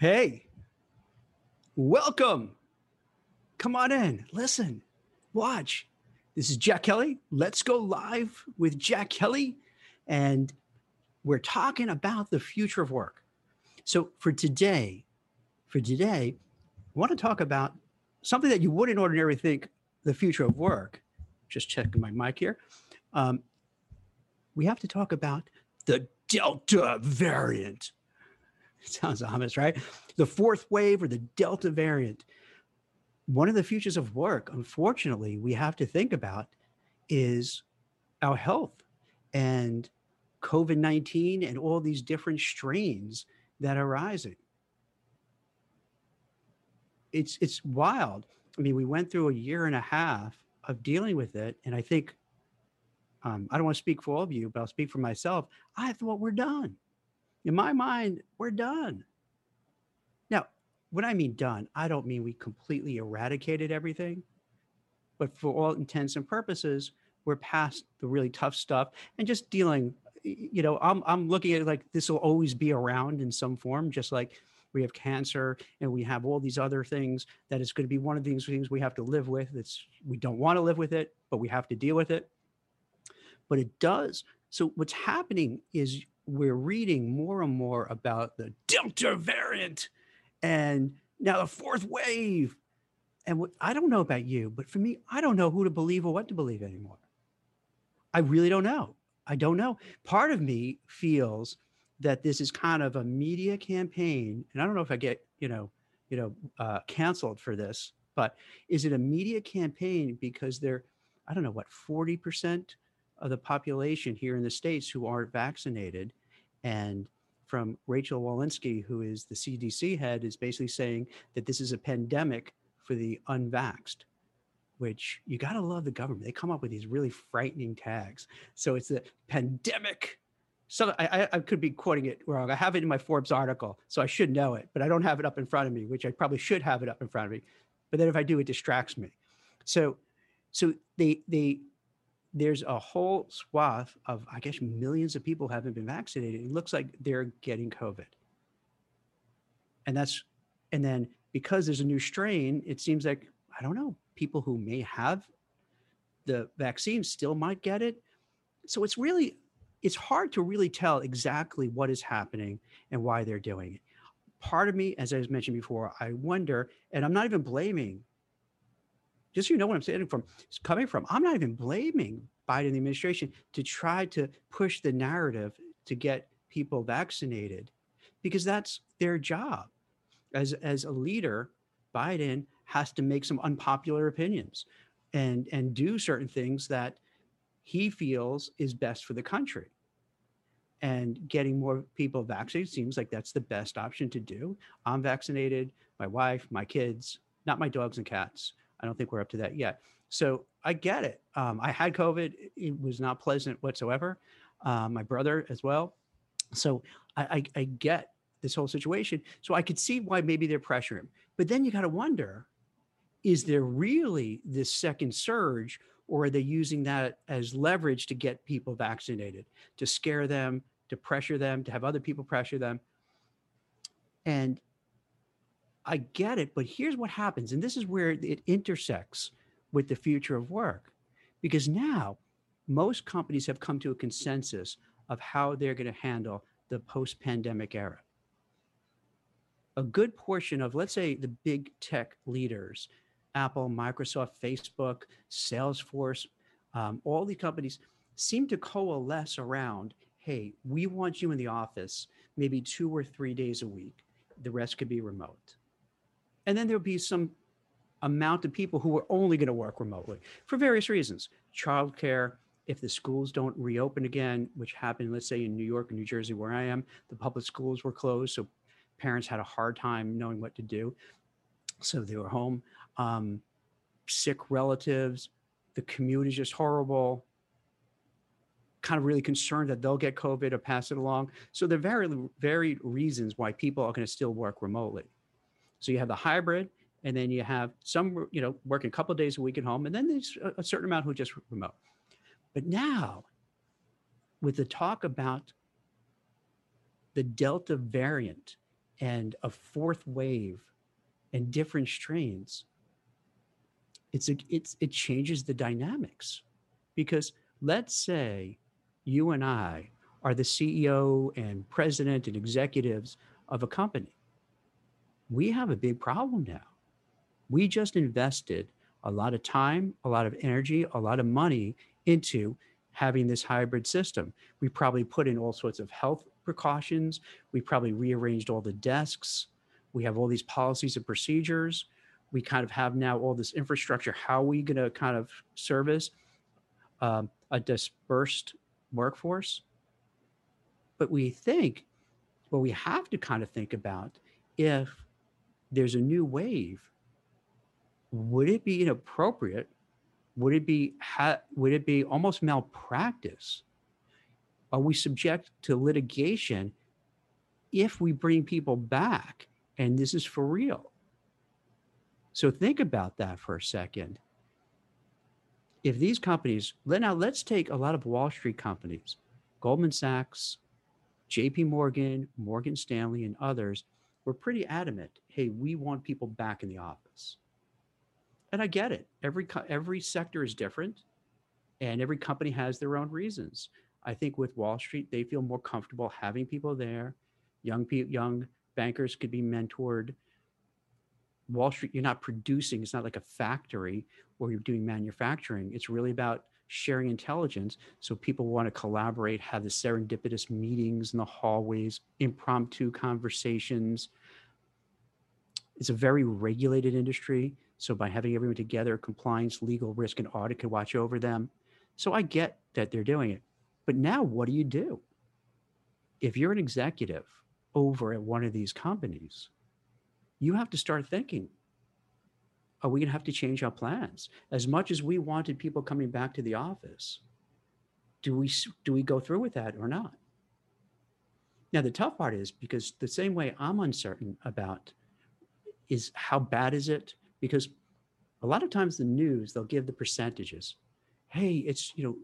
Hey, welcome. Come on in, listen, watch. This is Jack Kelly. Let's go live with Jack Kelly. And we're talking about the future of work. So for today, for today, I want to talk about something that you wouldn't ordinarily think the future of work. Just checking my mic here. Um, we have to talk about the Delta variant. sounds ominous, right? The fourth wave or the Delta variant. One of the futures of work, unfortunately, we have to think about is our health and COVID 19 and all these different strains that are rising. It's, it's wild. I mean, we went through a year and a half of dealing with it. And I think, um, I don't want to speak for all of you, but I'll speak for myself. I thought we're done in my mind, we're done. Now, when I mean done, I don't mean we completely eradicated everything, but for all intents and purposes, we're past the really tough stuff and just dealing. You know, I'm I'm looking at like this will always be around in some form, just like we have cancer and we have all these other things that it's going to be one of these things we have to live with. It's we don't want to live with it, but we have to deal with it. But it does. So what's happening is we're reading more and more about the Delta variant and now the fourth wave. And what, I don't know about you, but for me, I don't know who to believe or what to believe anymore. I really don't know. I don't know. Part of me feels that this is kind of a media campaign, and I don't know if I get you know you know uh, canceled for this, but is it a media campaign because they're I don't know what forty percent of the population here in the states who aren't vaccinated, and from Rachel Walensky, who is the CDC head, is basically saying that this is a pandemic for the unvaxxed, which you got to love the government. They come up with these really frightening tags. So it's a pandemic. So I, I could be quoting it wrong. I have it in my Forbes article, so I should know it, but I don't have it up in front of me, which I probably should have it up in front of me. But then if I do, it distracts me. So, so they they there's a whole swath of, I guess, millions of people haven't been vaccinated. It looks like they're getting COVID. And that's, and then because there's a new strain, it seems like, I don't know, people who may have the vaccine still might get it. So it's really, it's hard to really tell exactly what is happening and why they're doing it. Part of me, as I was mentioned before, I wonder, and I'm not even blaming just so you know what I'm saying from it's coming from. I'm not even blaming Biden the administration to try to push the narrative to get people vaccinated because that's their job. As as a leader, Biden has to make some unpopular opinions and and do certain things that he feels is best for the country. And getting more people vaccinated seems like that's the best option to do. I'm vaccinated, my wife, my kids, not my dogs and cats. I don't think we're up to that yet. So I get it. Um, I had COVID. It was not pleasant whatsoever. Uh, my brother as well. So I, I, I, get this whole situation. So I could see why maybe they're pressuring him. But then you got to wonder is there really this second surge, or are they using that as leverage to get people vaccinated, to scare them, to pressure them, to have other people pressure them? And I get it, but here's what happens. And this is where it intersects with the future of work. Because now most companies have come to a consensus of how they're going to handle the post pandemic era. A good portion of, let's say, the big tech leaders, Apple, Microsoft, Facebook, Salesforce, um, all the companies seem to coalesce around hey, we want you in the office maybe two or three days a week. The rest could be remote. And then there'll be some amount of people who are only going to work remotely for various reasons. Childcare, if the schools don't reopen again, which happened, let's say in New York and New Jersey, where I am, the public schools were closed. So parents had a hard time knowing what to do. So they were home. Um, sick relatives, the commute is just horrible. Kind of really concerned that they'll get COVID or pass it along. So there are very varied reasons why people are going to still work remotely. So you have the hybrid, and then you have some, you know, working a couple of days a week at home, and then there's a, certain amount who just remote. But now, with the talk about the Delta variant and a fourth wave and different strains, it's a, it's it changes the dynamics because let's say you and I are the CEO and president and executives of a company. We have a big problem now. We just invested a lot of time, a lot of energy, a lot of money into having this hybrid system. We probably put in all sorts of health precautions. We probably rearranged all the desks. We have all these policies and procedures. We kind of have now all this infrastructure. How are we going to kind of service um, a dispersed workforce? But we think, well, we have to kind of think about if there's a new wave, would it be inappropriate? Would it be ha- would it be almost malpractice? Are we subject to litigation if we bring people back and this is for real? So think about that for a second. If these companies, now let's take a lot of Wall Street companies, Goldman Sachs, JP Morgan, Morgan Stanley, and others were pretty adamant hey, we want people back in the office. And I get it. Every, every sector is different, and every company has their own reasons. I think with Wall Street, they feel more comfortable having people there. Young people, young bankers could be mentored. Wall Street, you're not producing. It's not like a factory where you're doing manufacturing. It's really about sharing intelligence. So people want to collaborate, have the serendipitous meetings in the hallways, impromptu conversations. It's a very regulated industry. So by having everyone together, compliance, legal, risk, and audit can watch over them. So I get that they're doing it. But now what do you do? If you're an executive over at one of these companies, you have to start thinking are we going to have to change our plans? As much as we wanted people coming back to the office, do we do we go through with that or not? Now the tough part is because the same way I'm uncertain about is how bad is it? Because a lot of times the news they'll give the percentages. Hey, it's you know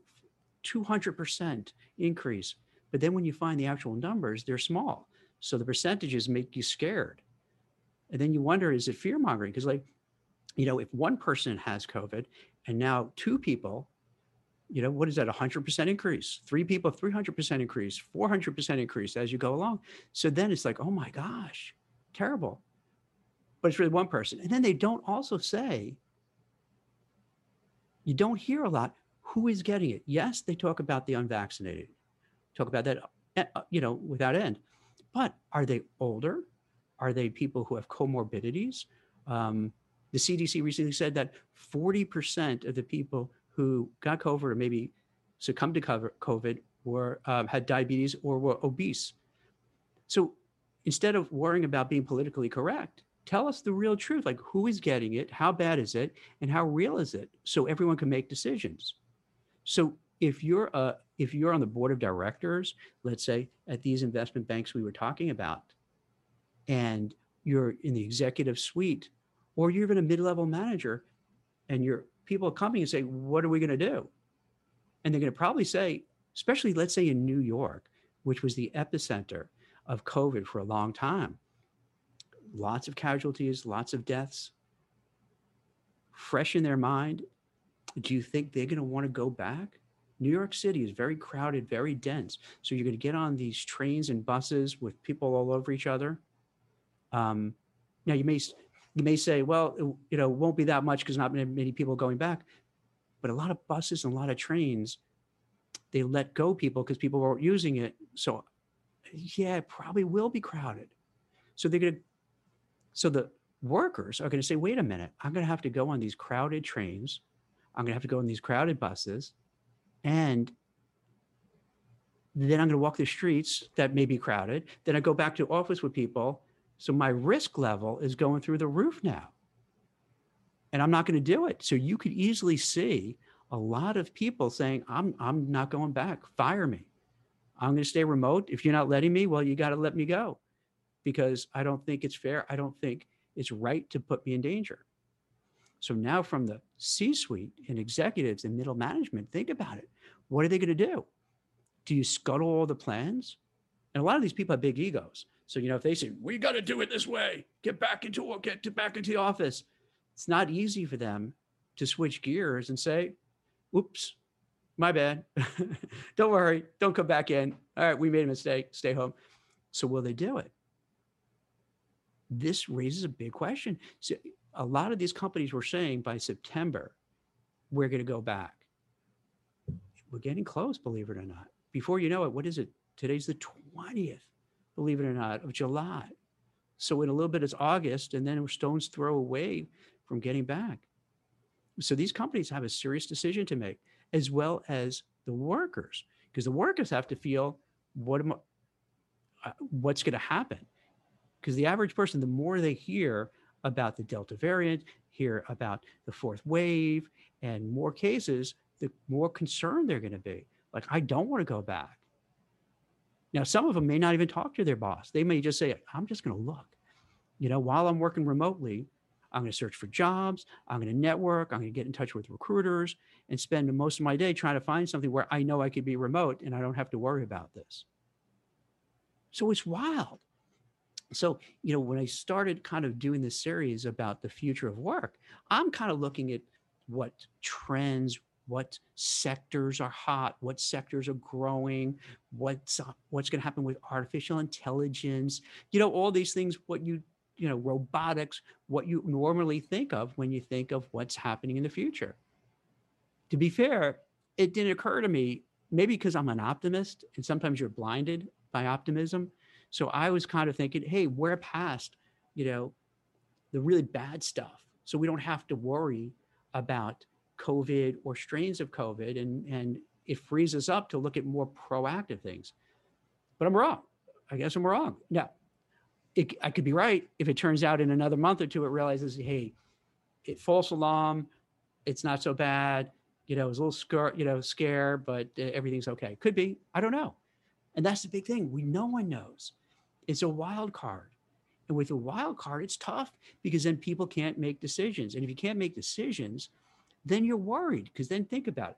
200% increase, but then when you find the actual numbers, they're small. So the percentages make you scared. And then you wonder, is it fear mongering? Because like you know, if one person has COVID and now two people, you know, what is that? 100% increase, three people, 300% increase, 400% increase as you go along. So then it's like, oh my gosh, terrible. But it's really one person. And then they don't also say, you don't hear a lot who is getting it. Yes, they talk about the unvaccinated, talk about that, eh, uh, you know, without end. But are they older? Are they people who have comorbidities? Um, the CDC recently said that 40% of the people who got COVID or maybe succumbed to COVID were um, had diabetes or were obese. So instead of worrying about being politically correct, tell us the real truth. Like who is getting it? How bad is it? And how real is it? So everyone can make decisions. So if you're a if you're on the board of directors, let's say at these investment banks we were talking about, and you're in the executive suite or you're even a mid-level manager and your people are coming and say, what are we going to do? And they're going to probably say, especially let's say in New York, which was the epicenter of COVID for a long time, lots of casualties, lots of deaths, fresh in their mind. Do you think they're going to want to go back? New York City is very crowded, very dense. So you're going to get on these trains and buses with people all over each other. Um, now you may you may say, well, it, you know, won't be that much because not many people going back. But a lot of buses and a lot of trains, they let go people because people weren't using it. So, yeah, it probably will be crowded. So they're going to, so the workers are going to say, wait a minute, I'm going to have to go on these crowded trains. I'm going to have to go on these crowded buses. And then I'm going to walk the streets that may be crowded. Then I go back to office with people so my risk level is going through the roof now. And I'm not going to do it. So you could easily see a lot of people saying, I'm, I'm not going back. Fire me. I'm going to stay remote. If you're not letting me, well, you got to let me go because I don't think it's fair. I don't think it's right to put me in danger. So now, from the C suite and executives and middle management, think about it. What are they going to do? Do you scuttle all the plans? And a lot of these people have big egos. So, you know, if they say, we got to do it this way, get back into get to back into the office, it's not easy for them to switch gears and say, oops, my bad. don't worry, don't come back in. All right, we made a mistake, stay home. So will they do it? This raises a big question. So a lot of these companies were saying by September, we're going to go back. We're getting close, believe it or not. Before you know it, what is it? Today's the 20th, believe it or not, of July. So in a little bit, it's August, and then we're stone's throw away from getting back. So these companies have a serious decision to make, as well as the workers, because the workers have to feel what am, uh, what's going to happen. Because the average person, the more they hear about the Delta variant, hear about the fourth wave, and more cases, the more concerned they're going to be. Like, I don't want to go back. Now, some of them may not even talk to their boss. They may just say, I'm just going to look. You know, while I'm working remotely, I'm going to search for jobs. I'm going to network. I'm going to get in touch with recruiters and spend most of my day trying to find something where I know I could be remote and I don't have to worry about this. So it's wild. So, you know, when I started kind of doing this series about the future of work, I'm kind of looking at what trends, what sectors are hot, what sectors are growing, what's uh, what's going to happen with artificial intelligence, you know, all these things, what you you know, robotics, what you normally think of when you think of what's happening in the future. To be fair, it didn't occur to me, maybe because I'm an optimist and sometimes you're blinded by optimism. So I was kind of thinking, hey, we're past, you know, the really bad stuff. So we don't have to worry about COVID or strains of COVID. And, and it frees us up to look at more proactive things. But I'm wrong. I guess I'm wrong. Now, it, I could be right if it turns out in another month or two it realizes, hey, it false alarm, it's not so bad. You know, it's a little scare, you know, scare, but uh, everything's okay. Could be. I don't know. And that's the big thing. We no one knows. It's a wild card. And with a wild card, it's tough because then people can't make decisions. And if you can't make decisions, then you're worried. Because then think about it.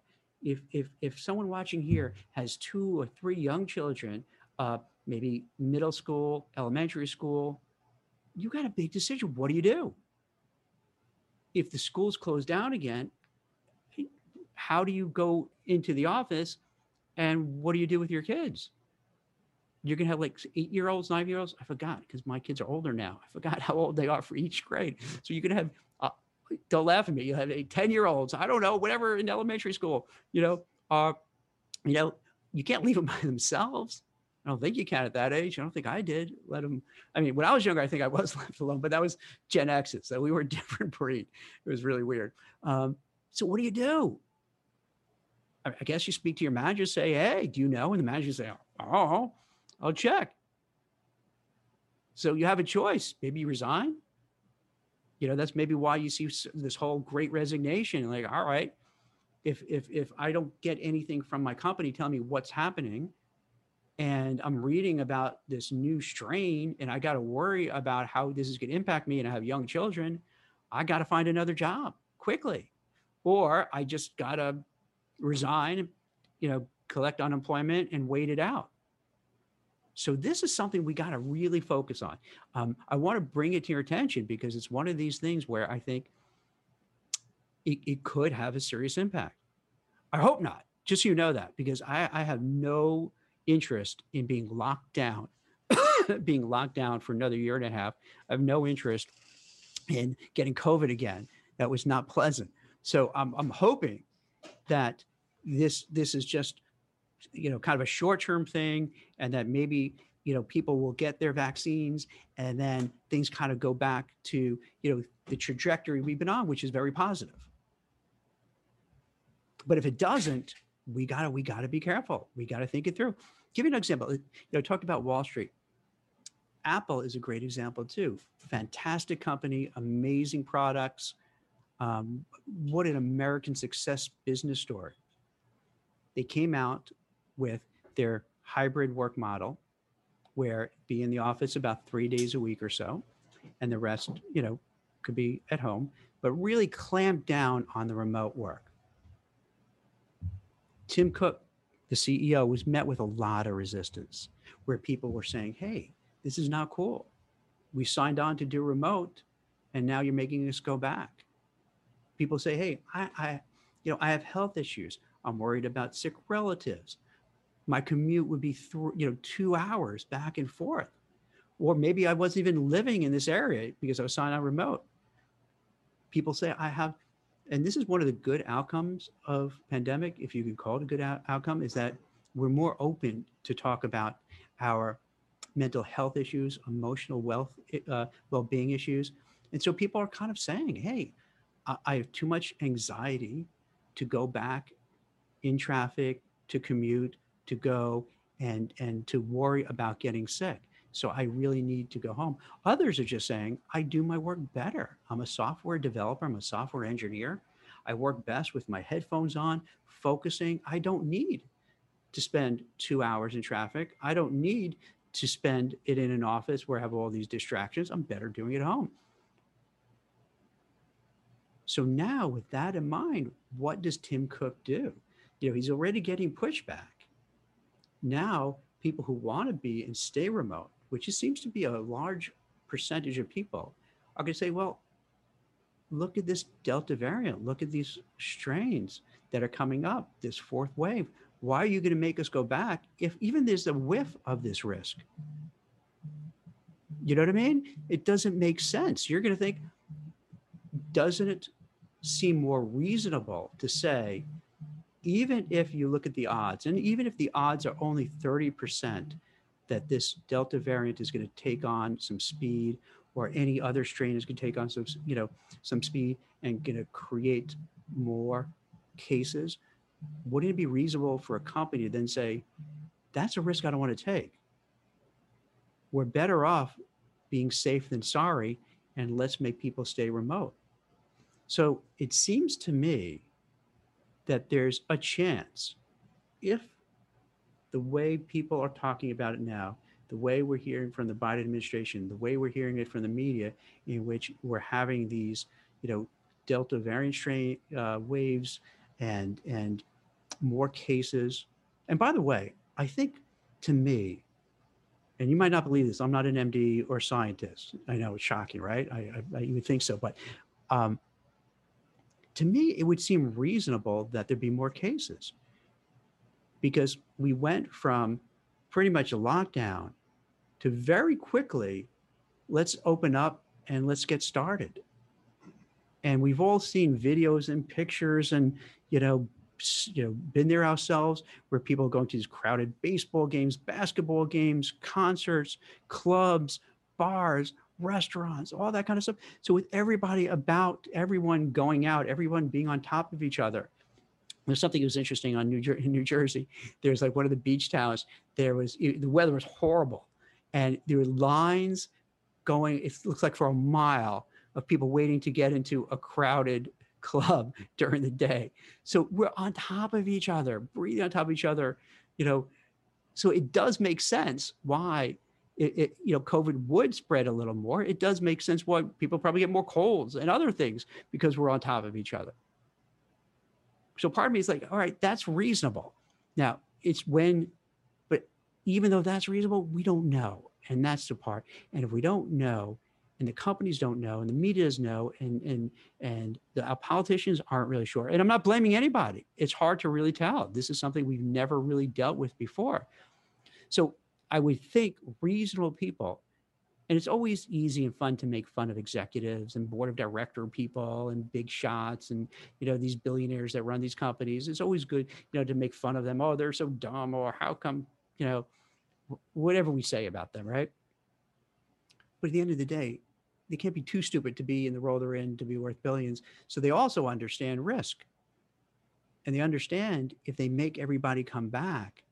If if if someone watching here has two or three young children, uh, maybe middle school, elementary school, you got a big decision. What do you do? If the school's closed down again, how do you go into the office and what do you do with your kids? You're going to have like eight year olds, nine year olds. I forgot because my kids are older now. I forgot how old they are for each grade. So you're going to have, uh, don't laugh at me. You have a 10 year olds, I don't know, whatever in elementary school, you know, uh, you know, you can't leave them by themselves. I don't think you can at that age. I don't think I did. Let them. I mean, when I was younger, I think I was left alone, but that was Gen X's. So we were a different breed. It was really weird. Um, so what do you do? I, I guess you speak to your manager, say, "Hey, do you know?" And the manager say, "Oh, I'll check." So you have a choice. Maybe you resign. You know, that's maybe why you see this whole great resignation. Like, all right, if if if I don't get anything from my company telling me what's happening and I'm reading about this new strain and I got to worry about how this is going to impact me and I have young children, I got to find another job quickly. Or I just got to resign, you know, collect unemployment and wait it out. So this is something we got to really focus on. Um, I want to bring it to your attention because it's one of these things where I think it, it could have a serious impact. I hope not, just so you know that, because I, I have no interest in being locked down, being locked down for another year and a half. I have no interest in getting COVID again. That was not pleasant. So I'm, I'm hoping that this this is just you know kind of a short term thing, and that maybe you know people will get their vaccines, and then things kind of go back to you know the trajectory we've been on, which is very positive. But if it doesn't, we gotta we gotta be careful. We gotta think it through give you an example. You know, talked about Wall Street. Apple is a great example too. Fantastic company, amazing products. Um, what an American success business story. They came out with their hybrid work model, where be in the office about three days a week or so, and the rest, you know, could be at home, but really clamped down on the remote work. Tim Cook the CEO was met with a lot of resistance where people were saying, hey, this is not cool. We signed on to do remote and now you're making us go back. People say, hey, I, I you know, I have health issues. I'm worried about sick relatives. My commute would be, th- you know, two hours back and forth. Or maybe I wasn't even living in this area because I was signed on remote. People say I have, and this is one of the good outcomes of pandemic, if you can call it a good out- outcome, is that we're more open to talk about our mental health issues, emotional wealth, uh, well-being issues. And so people are kind of saying, hey, I have too much anxiety to go back in traffic, to commute, to go and, and to worry about getting sick. So I really need to go home. Others are just saying, I do my work better. I'm a software developer, I'm a software engineer. I work best with my headphones on, focusing. I don't need to spend two hours in traffic. I don't need to spend it in an office where I have all these distractions. I'm better doing it at home. So now with that in mind, what does Tim Cook do? You know, he's already getting pushback. Now people who want to be and stay remote, which seems to be a large percentage of people, are going to say, well, look at this Delta variant. Look at these strains that are coming up, this fourth wave. Why are you going to make us go back if even there's a whiff of this risk? You know what I mean? It doesn't make sense. You're going to think, doesn't it seem more reasonable to say, even if you look at the odds, and even if the odds are only 30% that this Delta variant is going to take on some speed or any other strain is going to take on some, you know, some speed and going to create more cases, wouldn't it be reasonable for a company to then say, that's a risk I don't want to take? We're better off being safe than sorry, and let's make people stay remote. So it seems to me that there's a chance if the way people are talking about it now, the way we're hearing from the Biden administration, the way we're hearing it from the media, in which we're having these, you know, Delta variant strain uh, waves and and more cases. And by the way, I think to me, and you might not believe this, I'm not an MD or scientist. I know it's shocking, right? I, I, I would think so, but um, to me, it would seem reasonable that there'd be more cases because we went from pretty much a lockdown to very quickly, let's open up and let's get started. And we've all seen videos and pictures and, you know, you know, been there ourselves where people are going to these crowded baseball games, basketball games, concerts, clubs, bars, restaurants, all that kind of stuff. So with everybody about everyone going out, everyone being on top of each other. There's something that was interesting on New, Jer- New Jersey. There's like one of the beach towns. There was the weather was horrible, and there were lines going. It looks like for a mile of people waiting to get into a crowded club during the day. So we're on top of each other, breathing on top of each other. You know, so it does make sense why it, it, you know covid would spread a little more. It does make sense why people probably get more colds and other things because we're on top of each other. So part of me is like all right that's reasonable. Now it's when but even though that's reasonable we don't know and that's the part. And if we don't know and the companies don't know and the media doesn't know and and and the our politicians aren't really sure and i'm not blaming anybody. It's hard to really tell. This is something we've never really dealt with before. So I would think reasonable people, and it's always easy and fun to make fun of executives and board of director people and big shots and you know these billionaires that run these companies. It's always good, you know, to make fun of them. Oh, they're so dumb, or how come, you know, whatever we say about them, right? But at the end of the day, they can't be too stupid to be in the role they're in to be worth billions. So they also understand risk. And they understand if they make everybody come back,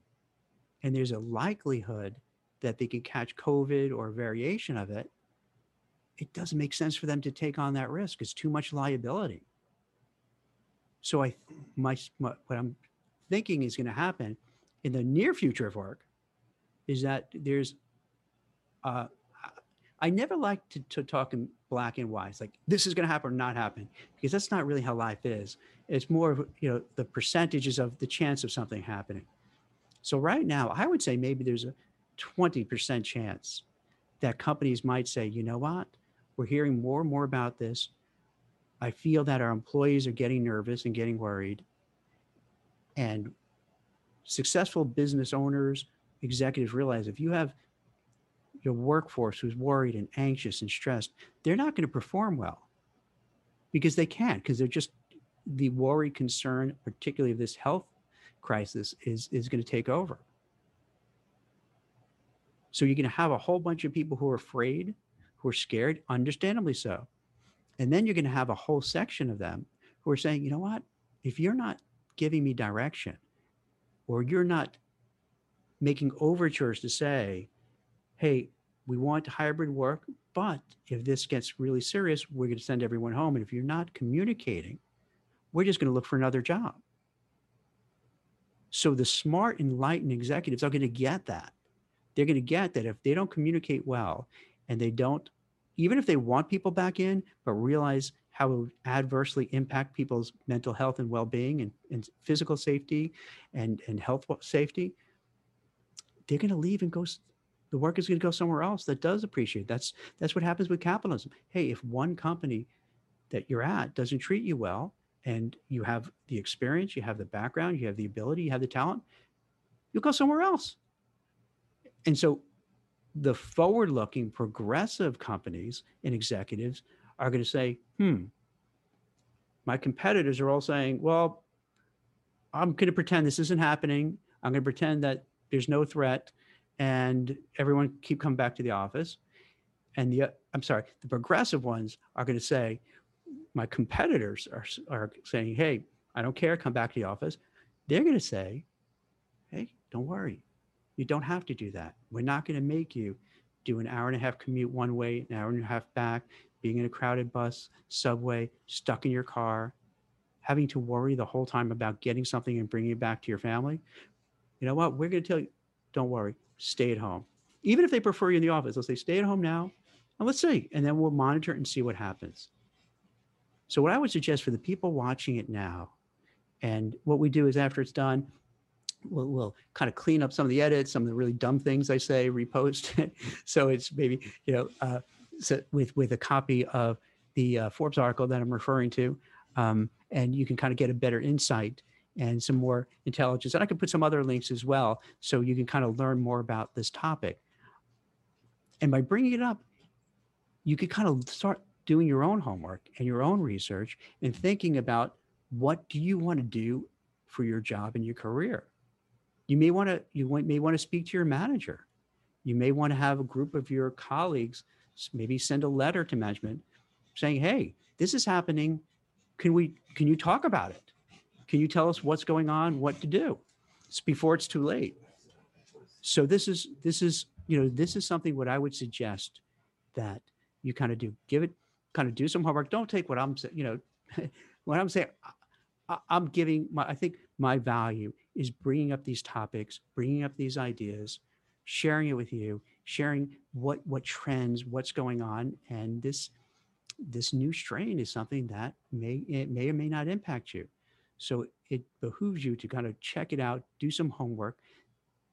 and there's a likelihood that they can catch COVID or a variation of it, it doesn't make sense for them to take on that risk. It's too much liability. So I, my, my what I'm thinking is going to happen in the near future of work is that there's, uh, I never like to, to talk in black and white. It's like this is going to happen or not happen because that's not really how life is. It's more of you know the percentages of the chance of something happening. So right now, I would say maybe there's a 20% chance that companies might say, you know what? We're hearing more and more about this. I feel that our employees are getting nervous and getting worried. And successful business owners, executives realize if you have your workforce who's worried and anxious and stressed, they're not going to perform well because they can't, because they're just the worry, concern, particularly of this health crisis, is, is going to take over. So you're going to have a whole bunch of people who are afraid, who are scared, understandably so. And then you're going to have a whole section of them who are saying, you know what? If you're not giving me direction or you're not making overtures to say, hey, we want hybrid work, but if this gets really serious, we're going to send everyone home. And if you're not communicating, we're just going to look for another job. So the smart, enlightened executives are going to get that. They're going to get that if they don't communicate well and they don't, even if they want people back in, but realize how it would adversely impact people's mental health and well-being and, and physical safety and, and health safety, they're going to leave and go the work is going to go somewhere else that does appreciate. That's that's what happens with capitalism. Hey, if one company that you're at doesn't treat you well and you have the experience, you have the background, you have the ability, you have the talent, you'll go somewhere else. And so the forward-looking progressive companies and executives are going to say, hmm, my competitors are all saying, well, I'm going to pretend this isn't happening. I'm going to pretend that there's no threat and everyone keep coming back to the office. And the, I'm sorry, the progressive ones are going to say, my competitors are, are saying, hey, I don't care, come back to the office. They're going to say, hey, don't worry. You don't have to do that. We're not going to make you do an hour and a half commute one way, an hour and a half back, being in a crowded bus, subway, stuck in your car, having to worry the whole time about getting something and bringing it back to your family. You know what? We're going to tell you, don't worry stay at home. Even if they prefer you in the office, let's say, stay at home now, and let's see. And then we'll monitor and see what happens. So what I would suggest for the people watching it now, and what we do is after it's done, we'll, we'll kind of clean up some of the edits, some of the really dumb things I say, repost so it's maybe, you know, uh, so with, with a copy of the uh, Forbes article that I'm referring to. Um, and you can kind of get a better insight and some more intelligence. And I can put some other links as well so you can kind of learn more about this topic. And by bringing it up, you could kind of start doing your own homework and your own research and thinking about what do you want to do for your job and your career. You may want to you may want to speak to your manager. You may want to have a group of your colleagues maybe send a letter to management saying, "Hey, this is happening. Can we can you talk about it?" Can you tell us what's going on, what to do? It's before it's too late. So this is this is you know this is something what I would suggest that you kind of do. Give it kind of do some homework. Don't take what I'm saying. You know what I'm saying. I, I'm giving my I think my value is bringing up these topics, bringing up these ideas, sharing it with you, sharing what what trends, what's going on, and this this new strain is something that may it may or may not impact you. So it behooves you to kind of check it out, do some homework,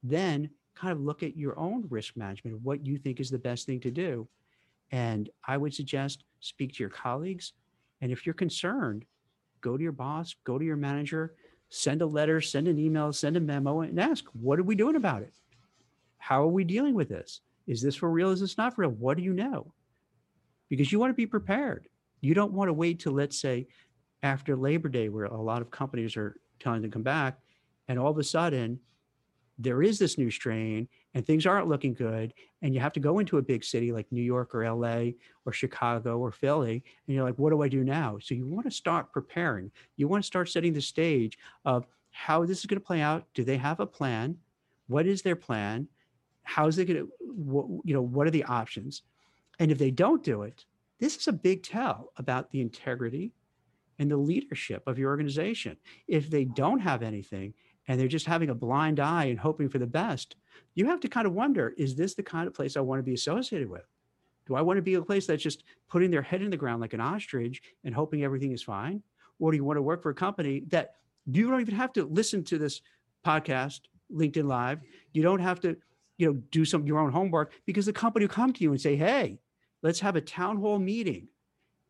then kind of look at your own risk management, what you think is the best thing to do. And I would suggest speak to your colleagues. And if you're concerned, go to your boss, go to your manager, send a letter, send an email, send a memo and ask, what are we doing about it? How are we dealing with this? Is this for real? Is this not for real? What do you know? Because you want to be prepared. You don't want to wait till, let's say, after Labor Day, where a lot of companies are telling them to come back, and all of a sudden there is this new strain and things aren't looking good and you have to go into a big city like new york or la or chicago or philly and you're like what do i do now? So you want to start preparing. You want to start setting the stage of how this is going to play out. Do they have a plan? What is their plan? How is it going to what, you know what are the options? And if they don't do it this is a big tell about the integrity and the leadership of your organization. If they don't have anything and they're just having a blind eye and hoping for the best, you have to kind of wonder, is this the kind of place I want to be associated with? Do I want to be a place that's just putting their head in the ground like an ostrich and hoping everything is fine? Or do you want to work for a company that you don't even have to listen to this podcast, LinkedIn Live? You don't have to you know, do some your own homework because the company will come to you and say, hey, let's have a town hall meeting.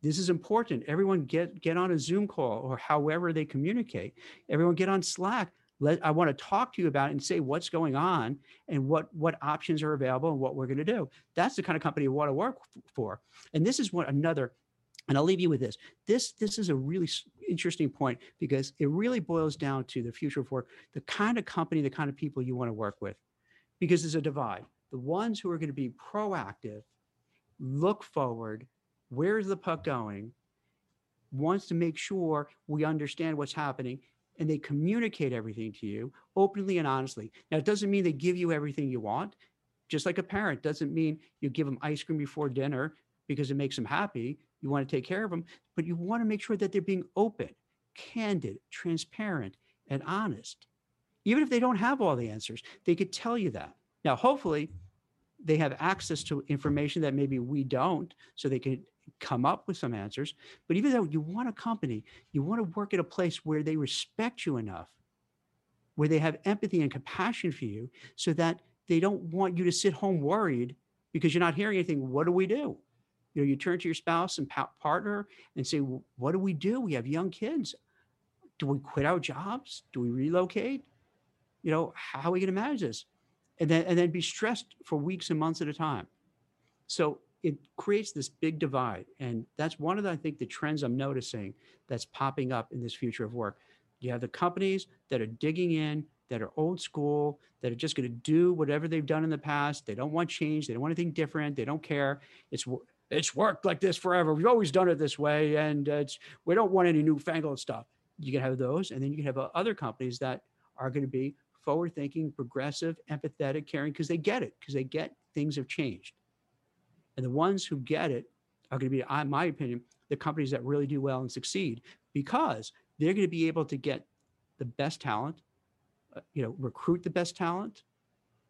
This is important. Everyone get get on a Zoom call or however they communicate. Everyone get on Slack. Let I want to talk to you about it and say what's going on and what what options are available and what we're going to do. That's the kind of company you want to work for. And this is what another and I'll leave you with this. This this is a really interesting point because it really boils down to the future of work, the kind of company, the kind of people you want to work with because there's a divide. The ones who are going to be proactive, look forward, where's the puck going, wants to make sure we understand what's happening, and they communicate everything to you openly and honestly. Now, it doesn't mean they give you everything you want. Just like a parent doesn't mean you give them ice cream before dinner because it makes them happy. You want to take care of them, but you want to make sure that they're being open, candid, transparent, and honest even if they don't have all the answers, they could tell you that. Now, hopefully, they have access to information that maybe we don't, so they can come up with some answers. But even though you want a company, you want to work at a place where they respect you enough, where they have empathy and compassion for you, so that they don't want you to sit home worried because you're not hearing anything. What do we do? You know, you turn to your spouse and partner and say, "What do we do? We have young kids. Do we quit our jobs? Do we relocate? you know, how are we going to manage this? And then, and then be stressed for weeks and months at a time. So it creates this big divide. And that's one of the, I think, the trends I'm noticing that's popping up in this future of work. You have the companies that are digging in, that are old school, that are just going to do whatever they've done in the past. They don't want change. They don't want anything different. They don't care. It's it's worked like this forever. We've always done it this way, and uh, it's we don't want any newfangled stuff. You can have those, and then you can have uh, other companies that are going to be forward thinking, progressive, empathetic, caring, because they get it, because they get things have changed. And the ones who get it are going to be, in my opinion, the companies that really do well and succeed because they're going to be able to get the best talent, uh, you know, recruit the best talent,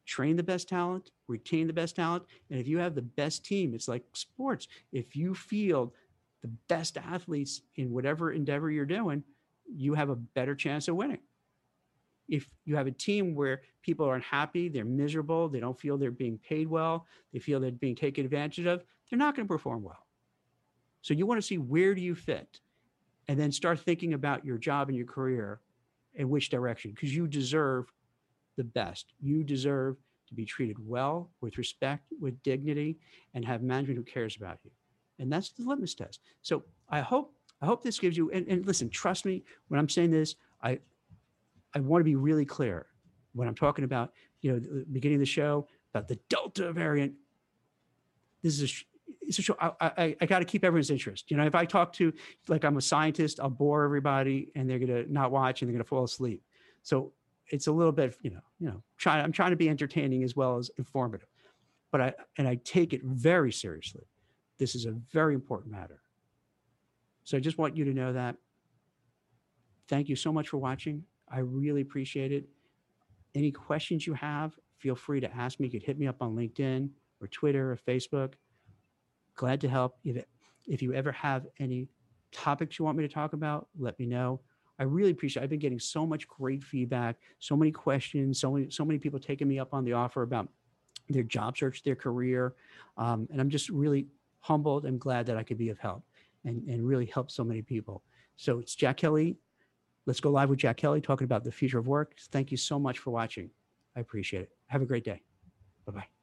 train the best talent, retain the best talent. And if you have the best team, it's like sports. If you field the best athletes in whatever endeavor you're doing, you have a better chance of winning if you have a team where people are unhappy, they're miserable, they don't feel they're being paid well, they feel they're being taken advantage of, they're not going to perform well. So you want to see where do you fit and then start thinking about your job and your career in which direction because you deserve the best. You deserve to be treated well, with respect, with dignity, and have management who cares about you. And that's the litmus test. So I hope I hope this gives you and, and listen, trust me when I'm saying this, I I want to be really clear when I'm talking about, you know, the beginning of the show about the Delta variant. This is a, it's a show. I, I, I got to keep everyone's interest. You know, if I talk to like I'm a scientist, I'll bore everybody and they're gonna not watch and they're gonna fall asleep. So it's a little bit, you know, you know, trying. I'm trying to be entertaining as well as informative, but I and I take it very seriously. This is a very important matter. So I just want you to know that. Thank you so much for watching. I really appreciate it. Any questions you have, feel free to ask me. You could hit me up on LinkedIn or Twitter or Facebook. Glad to help. If, if you ever have any topics you want me to talk about, let me know. I really appreciate it. I've been getting so much great feedback, so many questions, so many, so many people taking me up on the offer about their job search, their career. Um, and I'm just really humbled and glad that I could be of help and, and really help so many people. So it's Jack Kelly Let's go live with Jack Kelly talking about the future of work. Thank you so much for watching. I appreciate it. Have a great day. Bye bye.